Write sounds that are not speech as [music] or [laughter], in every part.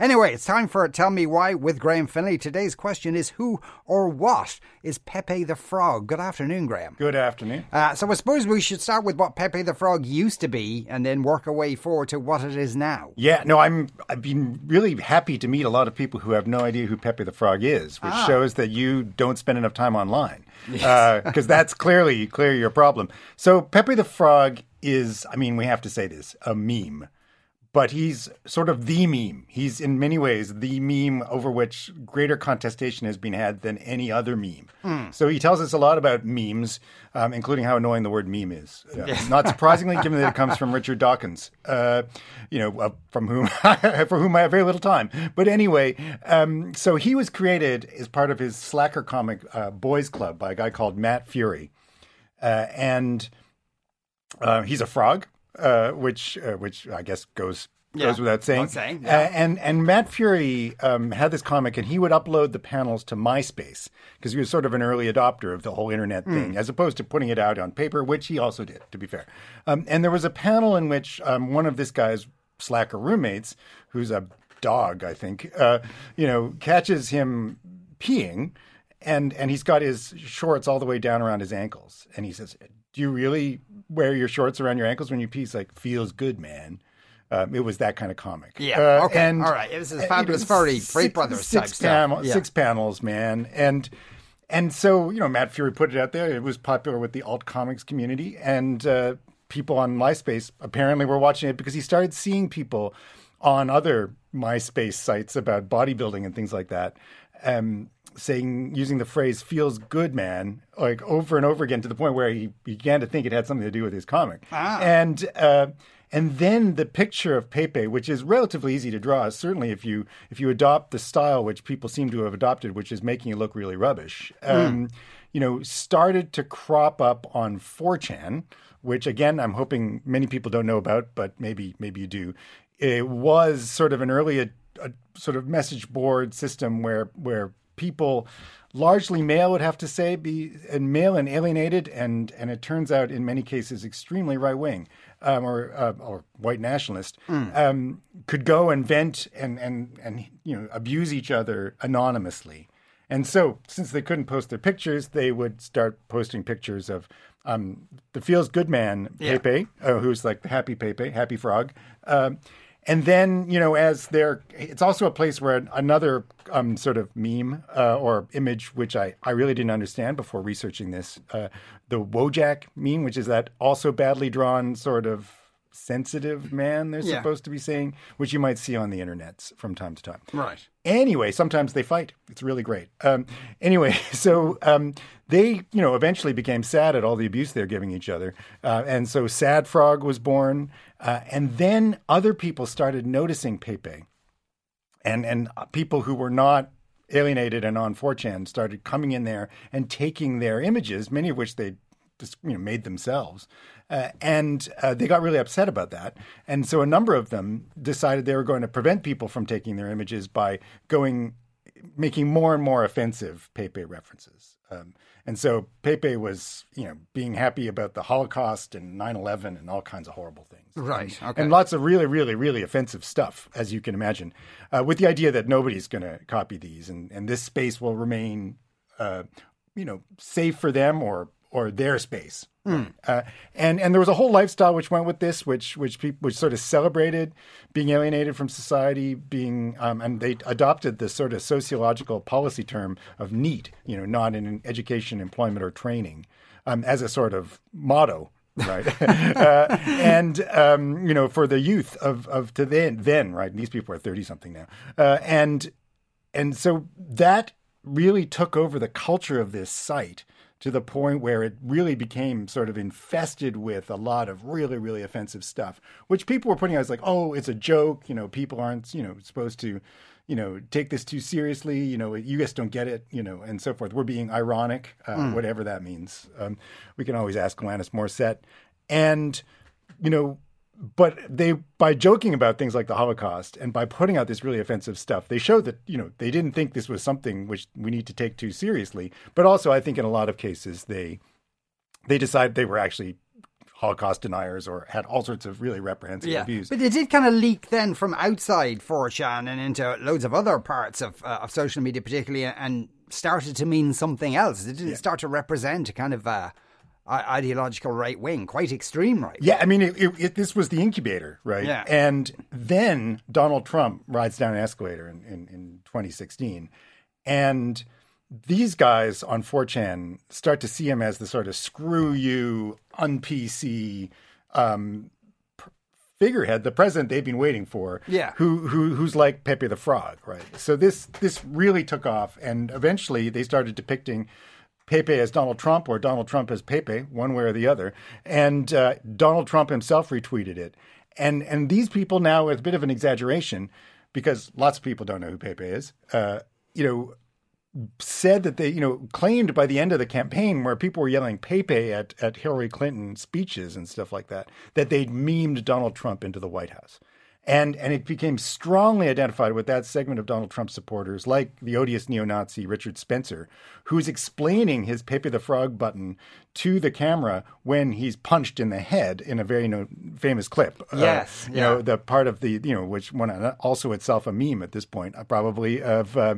Anyway, it's time for Tell Me Why with Graham Finlay. Today's question is Who or what is Pepe the Frog? Good afternoon, Graham. Good afternoon. Uh, so I suppose we should start with what Pepe the Frog used to be and then work our way forward to what it is now. Yeah, no, I'm I've been really happy to meet a lot of people who have no idea who Pepe the Frog is, which Ah. shows that you don't spend enough time online. Because that's clearly clearly your problem. So Pepe the Frog is, I mean, we have to say this, a meme. But he's sort of the meme. He's in many ways the meme over which greater contestation has been had than any other meme. So he tells us a lot about memes, um, including how annoying the word meme is. Uh, not surprisingly, [laughs] given that it comes from Richard Dawkins, uh, you know, uh, from whom [laughs] for whom I have very little time. But anyway, um, so he was created as part of his slacker comic uh, Boys Club by a guy called Matt Furie, uh, and uh, he's a frog, uh, which uh, which I guess goes Yeah, goes without saying. saying, yeah. Uh, and and Matt Furie um, had this comic, and he would upload the panels to MySpace because he was sort of an early adopter of the whole internet Hmm. thing, as opposed to putting it out on paper, which he also did. To be fair, um, and there was a panel in which um, one of this guy's slacker roommates, who's a dog, I think, uh, you know, catches him peeing and and he's got his shorts all the way down around his ankles. And he says do you really wear your shorts around your ankles when you pee? He's like feels good man. Um, it was that kind of comic. Yeah, Uh, okay, and all right. It was a uh, you fabulous furry six- Brothers six type stuff. panel- Yeah. six panels man. And and so you know matt Furie put it out there. It was popular with the alt comics community. And uh, people on myspace apparently were watching it because he started seeing people on other myspace sites about bodybuilding and things like that. Um, saying using the phrase feels good man like over and over again to the point where he began to think it had something to do with his comic. And uh, and then the picture of Pepe, which is relatively easy to draw, certainly if you if you adopt the style which people seem to have adopted, which is making it look really rubbish, um, you know, started to crop up on 4chan, which again I'm hoping many people don't know about, but maybe maybe you do. It was sort of an early a, a sort of message board system where where people largely male would have to say be and male and alienated and and it turns out in many cases extremely right wing um, or uh, or white nationalist um, could go and vent and and and you know abuse each other anonymously. And so since they couldn't post their pictures they would start posting pictures of um, the feels good man Pepe uh, who's like the happy Pepe happy frog um, and then, you know, as they're, it's also a place where another um, sort of meme uh, or image, which I, I really didn't understand before researching this, uh, the Wojak meme, which is that also badly drawn sort of sensitive man they're Yeah. supposed to be saying, which you might see on the internets from time to time. Right. Anyway, sometimes they fight. It's really great. Um, anyway, [laughs] so um, they, you know, eventually became sad at all the abuse they're giving each other, uh, and so Sad Frog was born, uh, and then other people started noticing Pepe, and and people who were not alienated and on 4chan started coming in there and taking their images, many of which they just you know made themselves, uh, and uh, they got really upset about that. And so a number of them decided they were going to prevent people from taking their images by going making more and more offensive Pepe references. Um, and so Pepe was, you know, being happy about the Holocaust and 9/11 and all kinds of horrible things. Right, And, okay. and lots of really, really, really offensive stuff, as you can imagine, uh, with the idea that nobody's going to copy these, and and this space will remain, uh, you know, safe for them or or their space. Uh, and and there was a whole lifestyle which went with this, which which people which sort of celebrated being alienated from society, being um, and they adopted this sort of sociological policy term of NEET, you know, not in education, employment, or training, um, as a sort of motto. right, [laughs] [laughs] uh, and um, you know, for the youth of of to then, then right, these people are thirty something now, uh, and and so that really took over the culture of this site to the point where it really became sort of infested with a lot of really really offensive stuff which people were putting out as like oh it's a joke. You know people aren't you know supposed to you know take this too seriously. You know you guys don't get it you know and so forth. We're being ironic uh, whatever that means. Um, we can always ask Alanis Morissette. And you know but they by joking about things like the Holocaust and by putting out this really offensive stuff, they showed that you know they didn't think this was something which we need to take too seriously. But also, I think in a lot of cases they they decided they were actually Holocaust deniers or had all sorts of really reprehensible Yeah, views. but it did kind of leak then from outside 4chan and into loads of other parts of uh, of social media, particularly, and started to mean something else. It didn't start to represent a kind of uh, ideological right wing, quite extreme right. Yeah, I mean, it, it, it, this was the incubator, right? Yeah. And then Donald Trump rides down an escalator in, in, in 2016. And these guys on 4chan start to see him as the sort of screw you, un PC um, figurehead, the president they've been waiting for. Yeah. Who, who who's like Pepe the Frog, right? So this this really took off, and eventually they started depicting Pepe as Donald Trump or Donald Trump as Pepe, one way or the other. And uh, Donald Trump himself retweeted it. And and these people now, it's a bit of an exaggeration because lots of people don't know who Pepe is. Uh, you know, said that they, you know, claimed by the end of the campaign where people were yelling Pepe at, at Hillary Clinton speeches and stuff like that, that they'd memed Donald Trump into the White House. And and it became strongly identified with that segment of Donald Trump supporters, like the odious neo-Nazi Richard Spencer, who's explaining his Pepe the Frog button to the camera when he's punched in the head in a very no, famous clip. Uh, Yes, you yeah. know the part of the you know which one also itself a meme at this point uh, probably of uh,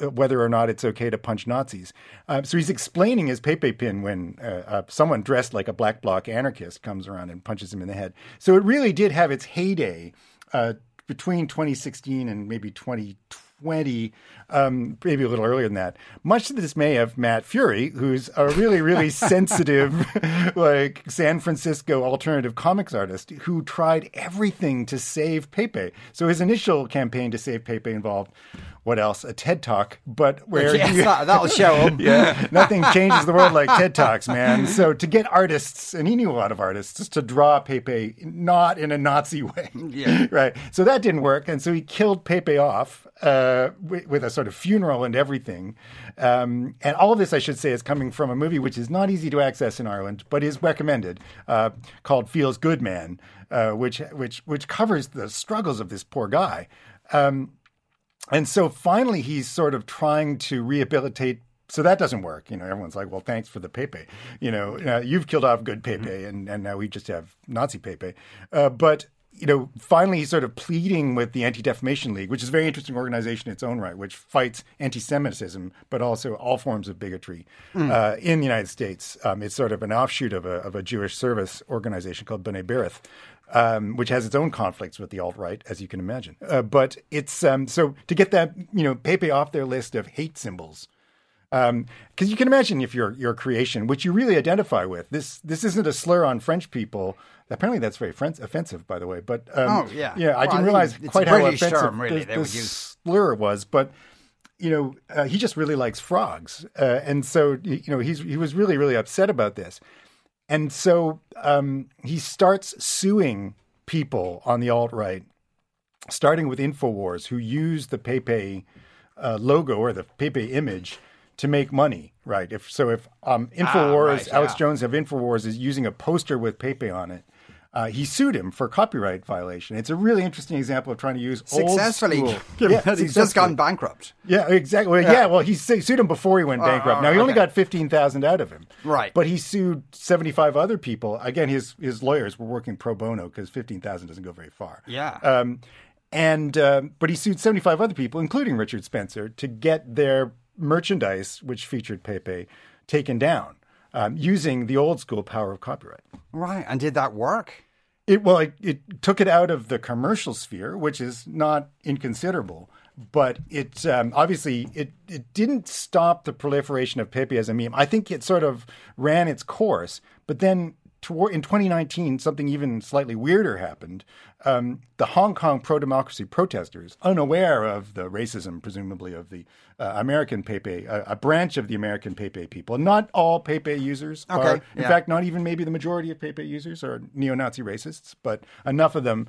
whether or not it's okay to punch Nazis. Uh, so he's explaining his Pepe pin when uh, uh, someone dressed like a black bloc anarchist comes around and punches him in the head. So it really did have its heyday uh, between 2016 and maybe 2020, um, maybe a little earlier than that. Much to the dismay of Matt Furie, who's a really, really [laughs] sensitive, like San Francisco alternative comics artist who tried everything to save Pepe. So his initial campaign to save Pepe involved what else? A TED talk, but where Yes, you- that, [laughs] that'll show him. [laughs] yeah, nothing changes the world like TED Talks, man. So to get artists, and he knew a lot of artists, to draw Pepe not in a Nazi [laughs] way, Yeah. right? So that didn't work, and so he killed Pepe off uh, with, with a sort of funeral and everything. Um, and all of this, I should say, is coming from a movie which is not easy to access in Ireland, but is recommended, uh, called Feels Good Man, uh, which which which covers the struggles of this poor guy. Um, and so finally, he's sort of trying to rehabilitate. So that doesn't work. You know, everyone's like, well, thanks for the Pepe. You know, uh, you've killed off good Pepe, and, and now we just have Nazi Pepe. Uh, but, you know, finally, he's sort of pleading with the Anti Defamation League, which is a very interesting organization in its own right, which fights anti Semitism, but also all forms of bigotry uh, in the United States. Um, it's sort of an offshoot of a, of a Jewish service organization called B'nai B'rith um, which has its own conflicts with the alt right, as you can imagine. Uh, but it's um, so to get that you know Pepe off their list of hate symbols. Because you can imagine if your your creation, which you really identify with, this this isn't a slur on French people. Apparently, that's very French, offensive, by the way. But um, Oh, yeah. yeah, I Well, I didn't think realize quite how British offensive term, really, the, the use. slur was. But you know, uh, he just really likes frogs, uh, and so you know he's he was really really upset about this. And so um, he starts suing people on the alt right, starting with InfoWars, who use the Pepe uh, logo or the Pepe image to make money. Right. If so, if um, InfoWars, right, Alex yeah. Jones of InfoWars is using a poster with Pepe on it. Uh, he sued him for copyright violation. It's a really interesting example of trying to use old Successfully. school- [laughs] Yeah, he's just gone bankrupt. Yeah, exactly. Well, yeah. well, he sued him before he went bankrupt. oh, now he only got fifteen thousand out of him. Right. But he sued seventy-five other people. Again, his his lawyers were working pro bono because fifteen thousand doesn't go very far. Yeah. Um, and um, but he sued seventy-five other people, including Richard Spencer, to get their merchandise, which featured Pepe, taken down um, using the old school power of copyright. Right. And did that work? It well, it, it took it out of the commercial sphere, which is not inconsiderable. But it um, obviously it it didn't stop the proliferation of Pepe as a meme. I think it sort of ran its course. But then toward, in 2019, something even slightly weirder happened. Um, the Hong Kong pro-democracy protesters, unaware of the racism, presumably of the uh, American Pepe, a, a branch of the American Pepe people. Not all Pepe users Okay, are, in yeah. fact, not even maybe the majority of Pepe users are neo-Nazi racists, but enough of them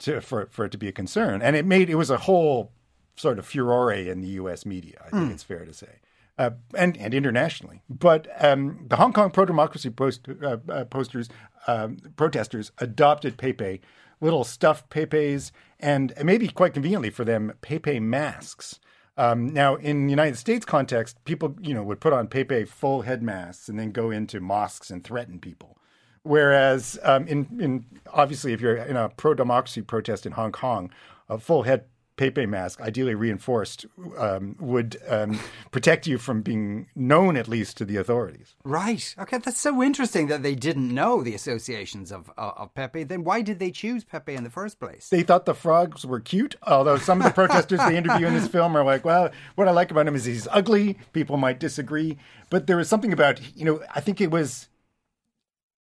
to, for for it to be a concern. And it made it was a whole sort of furore in the U.S. media. I think Hmm. it's fair to say. Uh, and and internationally. But um, the Hong Kong pro democracy post, uh, uh, posters um, protesters adopted Pepe, little stuffed Pepes, and maybe quite conveniently for them, Pepe masks. Um, now, in the United States context, people you know would put on Pepe full head masks and then go into mosques and threaten people. Whereas um, in in obviously, if you're in a pro democracy protest in Hong Kong, a full head Pepe mask, ideally reinforced, um, would um, protect you from being known at least to the authorities. Right. Okay, that's so interesting that they didn't know the associations of uh, of Pepe. Then why did they choose Pepe in the first place? They thought the frogs were cute. Although some of the protesters they interview in this [laughs] film are like, "Well, what I like about him is he's ugly." People might disagree, but there was something about you know. I think it was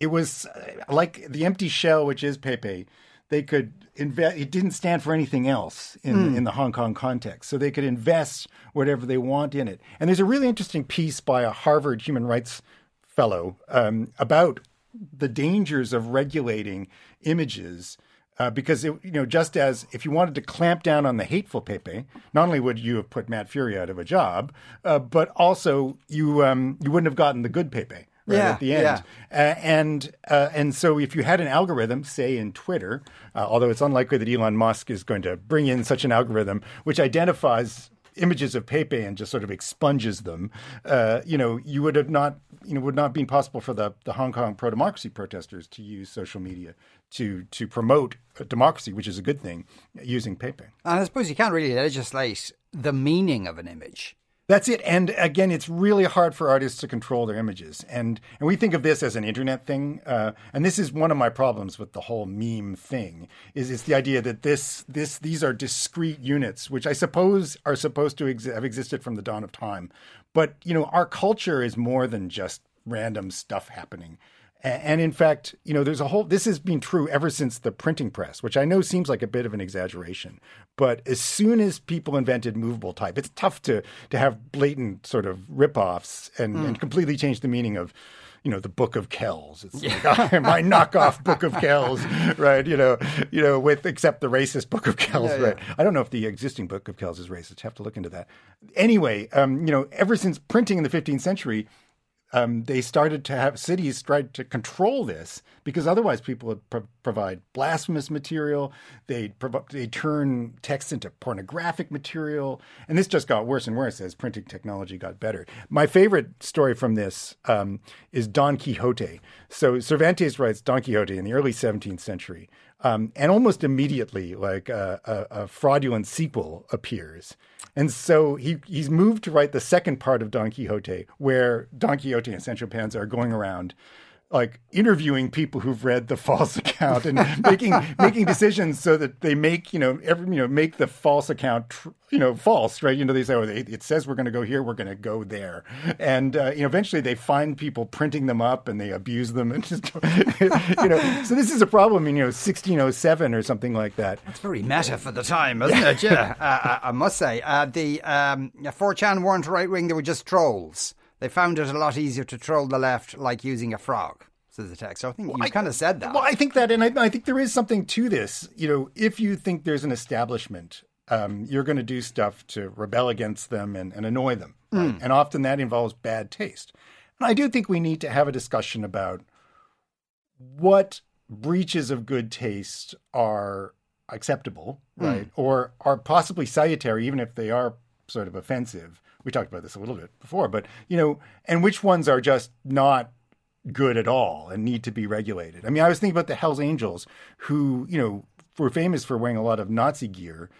it was uh, like the empty shell, which is Pepe they could invest. It didn't stand for anything else in mm. in the Hong Kong context, so they could invest whatever they want in it. And there's a really interesting piece by a Harvard human rights fellow um, about the dangers of regulating images. Uh, because it, you know, just as if you wanted to clamp down on the hateful Pepe, not only would you have put Matt Furie out of a job, uh, but also you um, you wouldn't have gotten the good Pepe right yeah, at the end. Yeah. Uh, and uh, and so if you had an algorithm, say in Twitter, uh, although it's unlikely that Elon Musk is going to bring in such an algorithm which identifies images of Pepe and just sort of expunges them, uh, you know, you would have not, you know, would not been possible for the, the Hong Kong pro democracy protesters to use social media to to promote democracy, which is a good thing, using Pepe. And I suppose you can't really legislate the meaning of an image. That's it. And again, it's really hard for artists to control their images. And and we think of this as an internet thing. Uh, and this is one of my problems with the whole meme thing. Is it's the idea that this this these are discrete units, which I suppose are supposed to ex- have existed from the dawn of time. But you know, our culture is more than just random stuff happening. And in fact, you know, there's a whole, this has been true ever since the printing press, which I know seems like a bit of an exaggeration. But as soon as people invented movable type, it's tough to, to have blatant sort of ripoffs and, mm. and completely change the meaning of, you know, the Book of Kells. It's yeah. like, my knockoff Book of Kells, [laughs] right? You know, you know, with except the racist Book of Kells, yeah, right? Yeah. I don't know if the existing Book of Kells is racist. I have to look into that. Anyway, um, you know, ever since printing in the 15th century, um, they started to have cities tried to control this because otherwise people would pro- provide blasphemous material. They prov- they turn text into pornographic material, and this just got worse and worse as printing technology got better. My favorite story from this um, is Don Quixote. So Cervantes writes Don Quixote in the early 17th century, um, and almost immediately, like a, a, a fraudulent sequel appears. And so he he's moved to write the second part of Don Quixote, where Don Quixote and Sancho Panza are going around like interviewing people who've read the [laughs] false account and making making decisions so that they make you know every you know make the false account tr- you know false right? You know they say oh it says we're going to go here we're going to go there. And uh, you know eventually they find people printing them up and they abuse them and just [laughs] you know so this is a problem in you know 1607 or something like that. That's very meta for the time isn't it? [laughs] Yeah uh, I must say uh, the um, 4chan weren't right wing they were just trolls they found it a lot easier to troll the left like using a frog says the text. So I think well, you kind of said that. Well, I think that, and I, I, think there is something to this. You know, if you think there's an establishment, um, you're going to do stuff to rebel against them and, and annoy them, right? mm. and often that involves bad taste. And I do think we need to have a discussion about what breaches of good taste are acceptable, mm. right, or are possibly salutary, even if they are sort of offensive. We talked about this a little bit before, but you know, and which ones are just not good at all and need to be regulated. I mean, I was thinking about the Hells Angels, who you know were famous for wearing a lot of Nazi gear,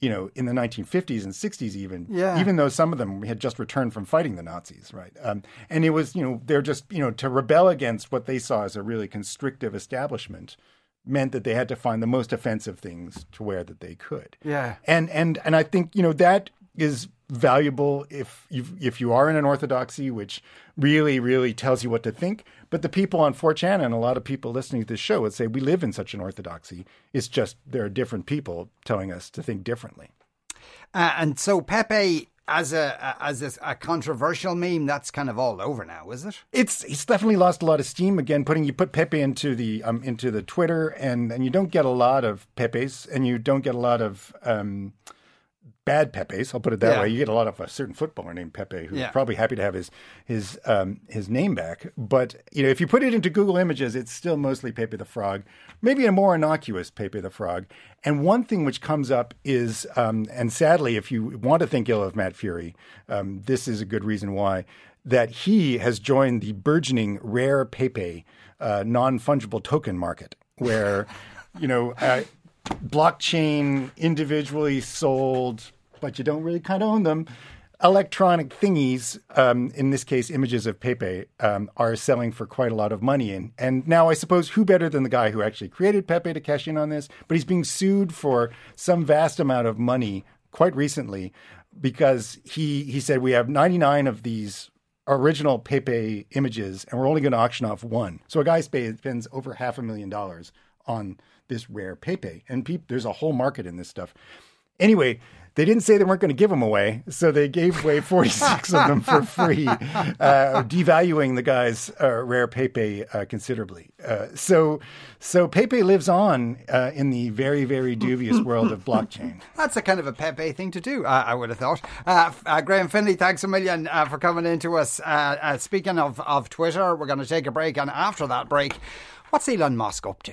you know, in the 1950s and 60s, even. Yeah. Even though some of them had just returned from fighting the Nazis, right? Um, and it was, you know, they're just, you know, to rebel against what they saw as a really constrictive establishment meant that they had to find the most offensive things to wear that they could. Yeah. And and and I think you know that is valuable if you if you are in an orthodoxy, which really really tells you what to think. But the people on 4chan and a lot of people listening to this show would say we live in such an orthodoxy. It's just there are different people telling us to think differently. Uh, and so Pepe as a as a, a, controversial meme, that's kind of all over now, is it? It's it's definitely lost a lot of steam. Again, putting you put Pepe into the um into the Twitter, and and you don't get a lot of Pepes, and you don't get a lot of um bad Pepes. I'll put it that Yeah. way. You get a lot of a certain footballer named Pepe who's Yeah. probably happy to have his his um, his name back. But you know, if you put it into Google Images, it's still mostly Pepe the Frog, maybe a more innocuous Pepe the Frog. And one thing which comes up is, um, and sadly, if you want to think ill of Matt Furie, um, this is a good reason why. That he has joined the burgeoning rare Pepe uh, non fungible token market, where [laughs] you know. Uh, blockchain individually sold, but you don't really kind of own them. Electronic thingies, um, in this case, images of Pepe, um, are selling for quite a lot of money. And, and now I suppose who better than the guy who actually created Pepe to cash in on this? But he's being sued for some vast amount of money quite recently because he, he said, We have 99 of these original Pepe images, and we're only going to auction off one. So a guy sp- spends over half a million dollars on this rare Pepe, and peop- there's a whole market in this stuff. Anyway, they didn't say they weren't going to give them away, so they gave away [laughs] 46 of them for free, uh, devaluing the guy's uh, rare Pepe uh, considerably. Uh, so, so Pepe lives on uh, in the very, very dubious [laughs] world of blockchain. That's a kind of a Pepe thing to do, I would have thought. Uh, uh, Graham Finlay, thanks a million uh, for coming in to us. Uh, uh, speaking of, of Twitter, we're going to take a break, and after that break, what's Elon Musk up to?